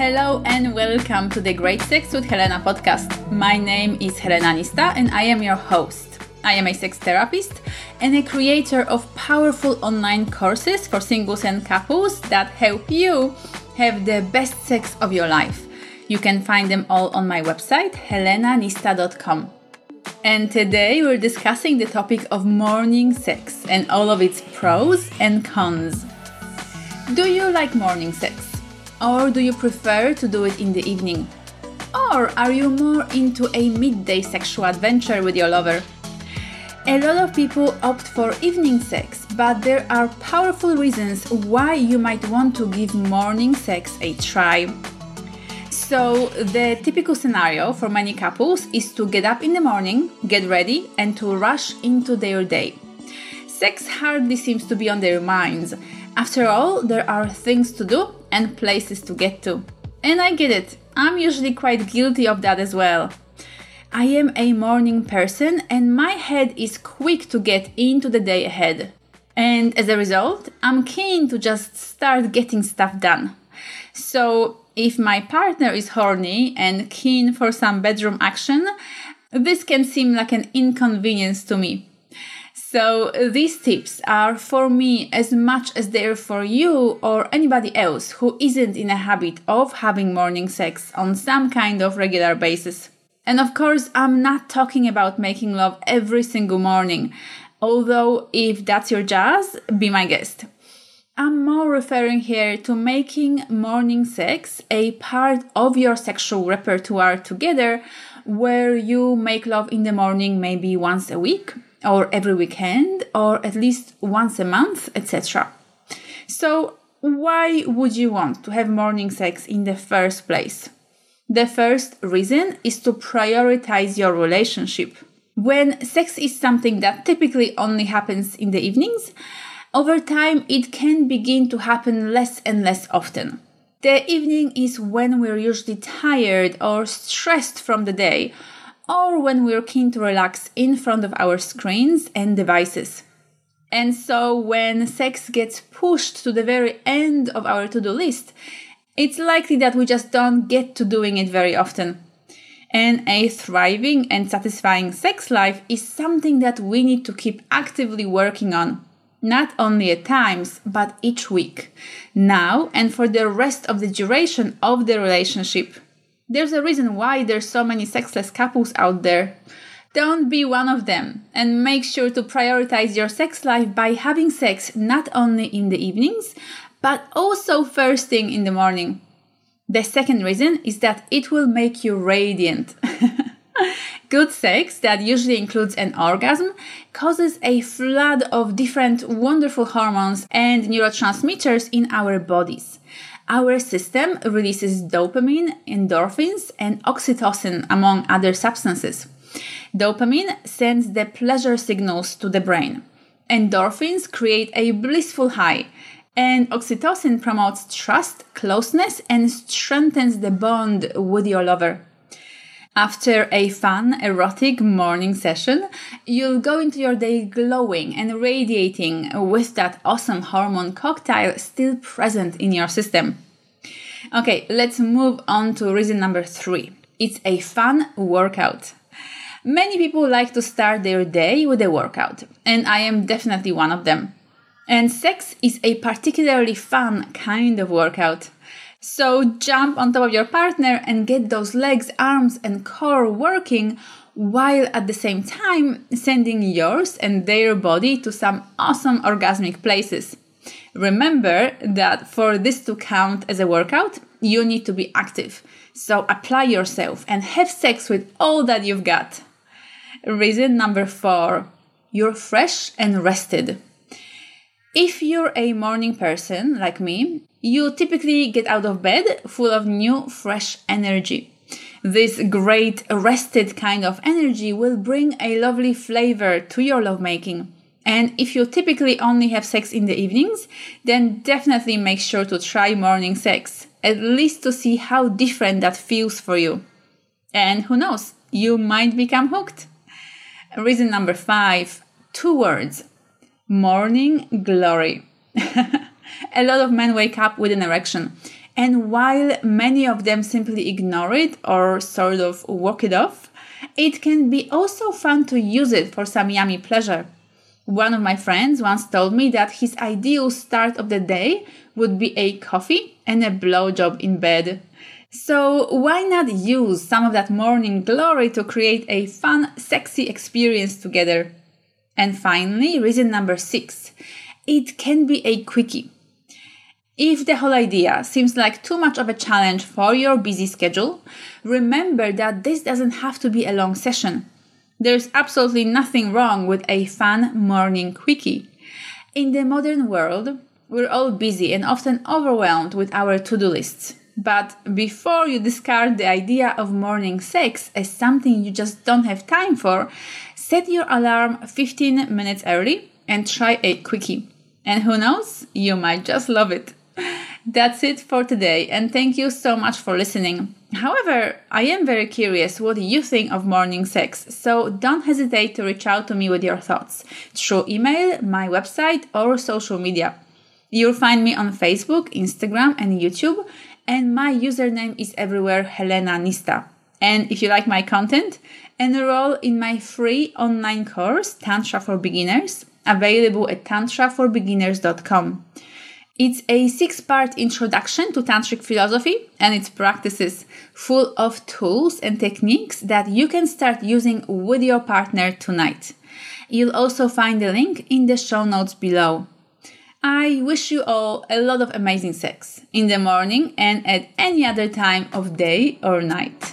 Hello and welcome to the Great Sex with Helena podcast. My name is Helena Nista and I am your host. I am a sex therapist and a creator of powerful online courses for singles and couples that help you have the best sex of your life. You can find them all on my website, helenanista.com. And today we're discussing the topic of morning sex and all of its pros and cons. Do you like morning sex? Or do you prefer to do it in the evening? Or are you more into a midday sexual adventure with your lover? A lot of people opt for evening sex, but there are powerful reasons why you might want to give morning sex a try. So, the typical scenario for many couples is to get up in the morning, get ready, and to rush into their day. Sex hardly seems to be on their minds. After all, there are things to do and places to get to. And I get it, I'm usually quite guilty of that as well. I am a morning person and my head is quick to get into the day ahead. And as a result, I'm keen to just start getting stuff done. So, if my partner is horny and keen for some bedroom action, this can seem like an inconvenience to me. So uh, these tips are for me as much as they're for you or anybody else who isn't in a habit of having morning sex on some kind of regular basis. And of course, I'm not talking about making love every single morning. Although, if that's your jazz, be my guest. I'm more referring here to making morning sex a part of your sexual repertoire together, where you make love in the morning maybe once a week or every weekend or at least once a month, etc. So, why would you want to have morning sex in the first place? The first reason is to prioritize your relationship. When sex is something that typically only happens in the evenings, over time it can begin to happen less and less often. The evening is when we're usually tired or stressed from the day, or when we're keen to relax in front of our screens and devices. And so, when sex gets pushed to the very end of our to do list, it's likely that we just don't get to doing it very often. And a thriving and satisfying sex life is something that we need to keep actively working on, not only at times, but each week, now and for the rest of the duration of the relationship. There's a reason why there's so many sexless couples out there. Don't be one of them and make sure to prioritize your sex life by having sex not only in the evenings, but also first thing in the morning. The second reason is that it will make you radiant. Good sex, that usually includes an orgasm, causes a flood of different wonderful hormones and neurotransmitters in our bodies our system releases dopamine, endorphins, and oxytocin, among other substances. Dopamine sends the pleasure signals to the brain. Endorphins create a blissful high, and oxytocin promotes trust, closeness, and strengthens the bond with your lover. After a fun, erotic morning session, you'll go into your day glowing and radiating with that awesome hormone cocktail still present in your system. Okay, let's move on to reason number three. It's a fun workout. Many people like to start their day with a workout, and I am definitely one of them. And sex is a particularly fun kind of workout. So jump on top of your partner and get those legs, arms, and core working while at the same time sending yours and their body to some awesome orgasmic places. Remember that for this to count as a workout, you need to be active. So apply yourself and have sex with all that you've got. Reason number four you're fresh and rested. If you're a morning person like me, you typically get out of bed full of new, fresh energy. This great, rested kind of energy will bring a lovely flavor to your lovemaking. And if you typically only have sex in the evenings, then definitely make sure to try morning sex, at least to see how different that feels for you. And who knows, you might become hooked. Reason number five two words morning glory. a lot of men wake up with an erection. And while many of them simply ignore it or sort of walk it off, it can be also fun to use it for some yummy pleasure. One of my friends once told me that his ideal start of the day would be a coffee and a blowjob in bed. So why not use some of that morning glory to create a fun, sexy experience together? And finally, reason number six. It can be a quickie. If the whole idea seems like too much of a challenge for your busy schedule, remember that this doesn't have to be a long session. There's absolutely nothing wrong with a fun morning quickie. In the modern world, we're all busy and often overwhelmed with our to do lists. But before you discard the idea of morning sex as something you just don't have time for, set your alarm 15 minutes early and try a quickie. And who knows, you might just love it. That's it for today, and thank you so much for listening. However, I am very curious what you think of morning sex, so don't hesitate to reach out to me with your thoughts through email, my website, or social media. You'll find me on Facebook, Instagram, and YouTube, and my username is everywhere Helena Nista. And if you like my content, enroll in my free online course, Tantra for Beginners, available at tantraforbeginners.com. It's a six part introduction to tantric philosophy and its practices, full of tools and techniques that you can start using with your partner tonight. You'll also find the link in the show notes below. I wish you all a lot of amazing sex in the morning and at any other time of day or night.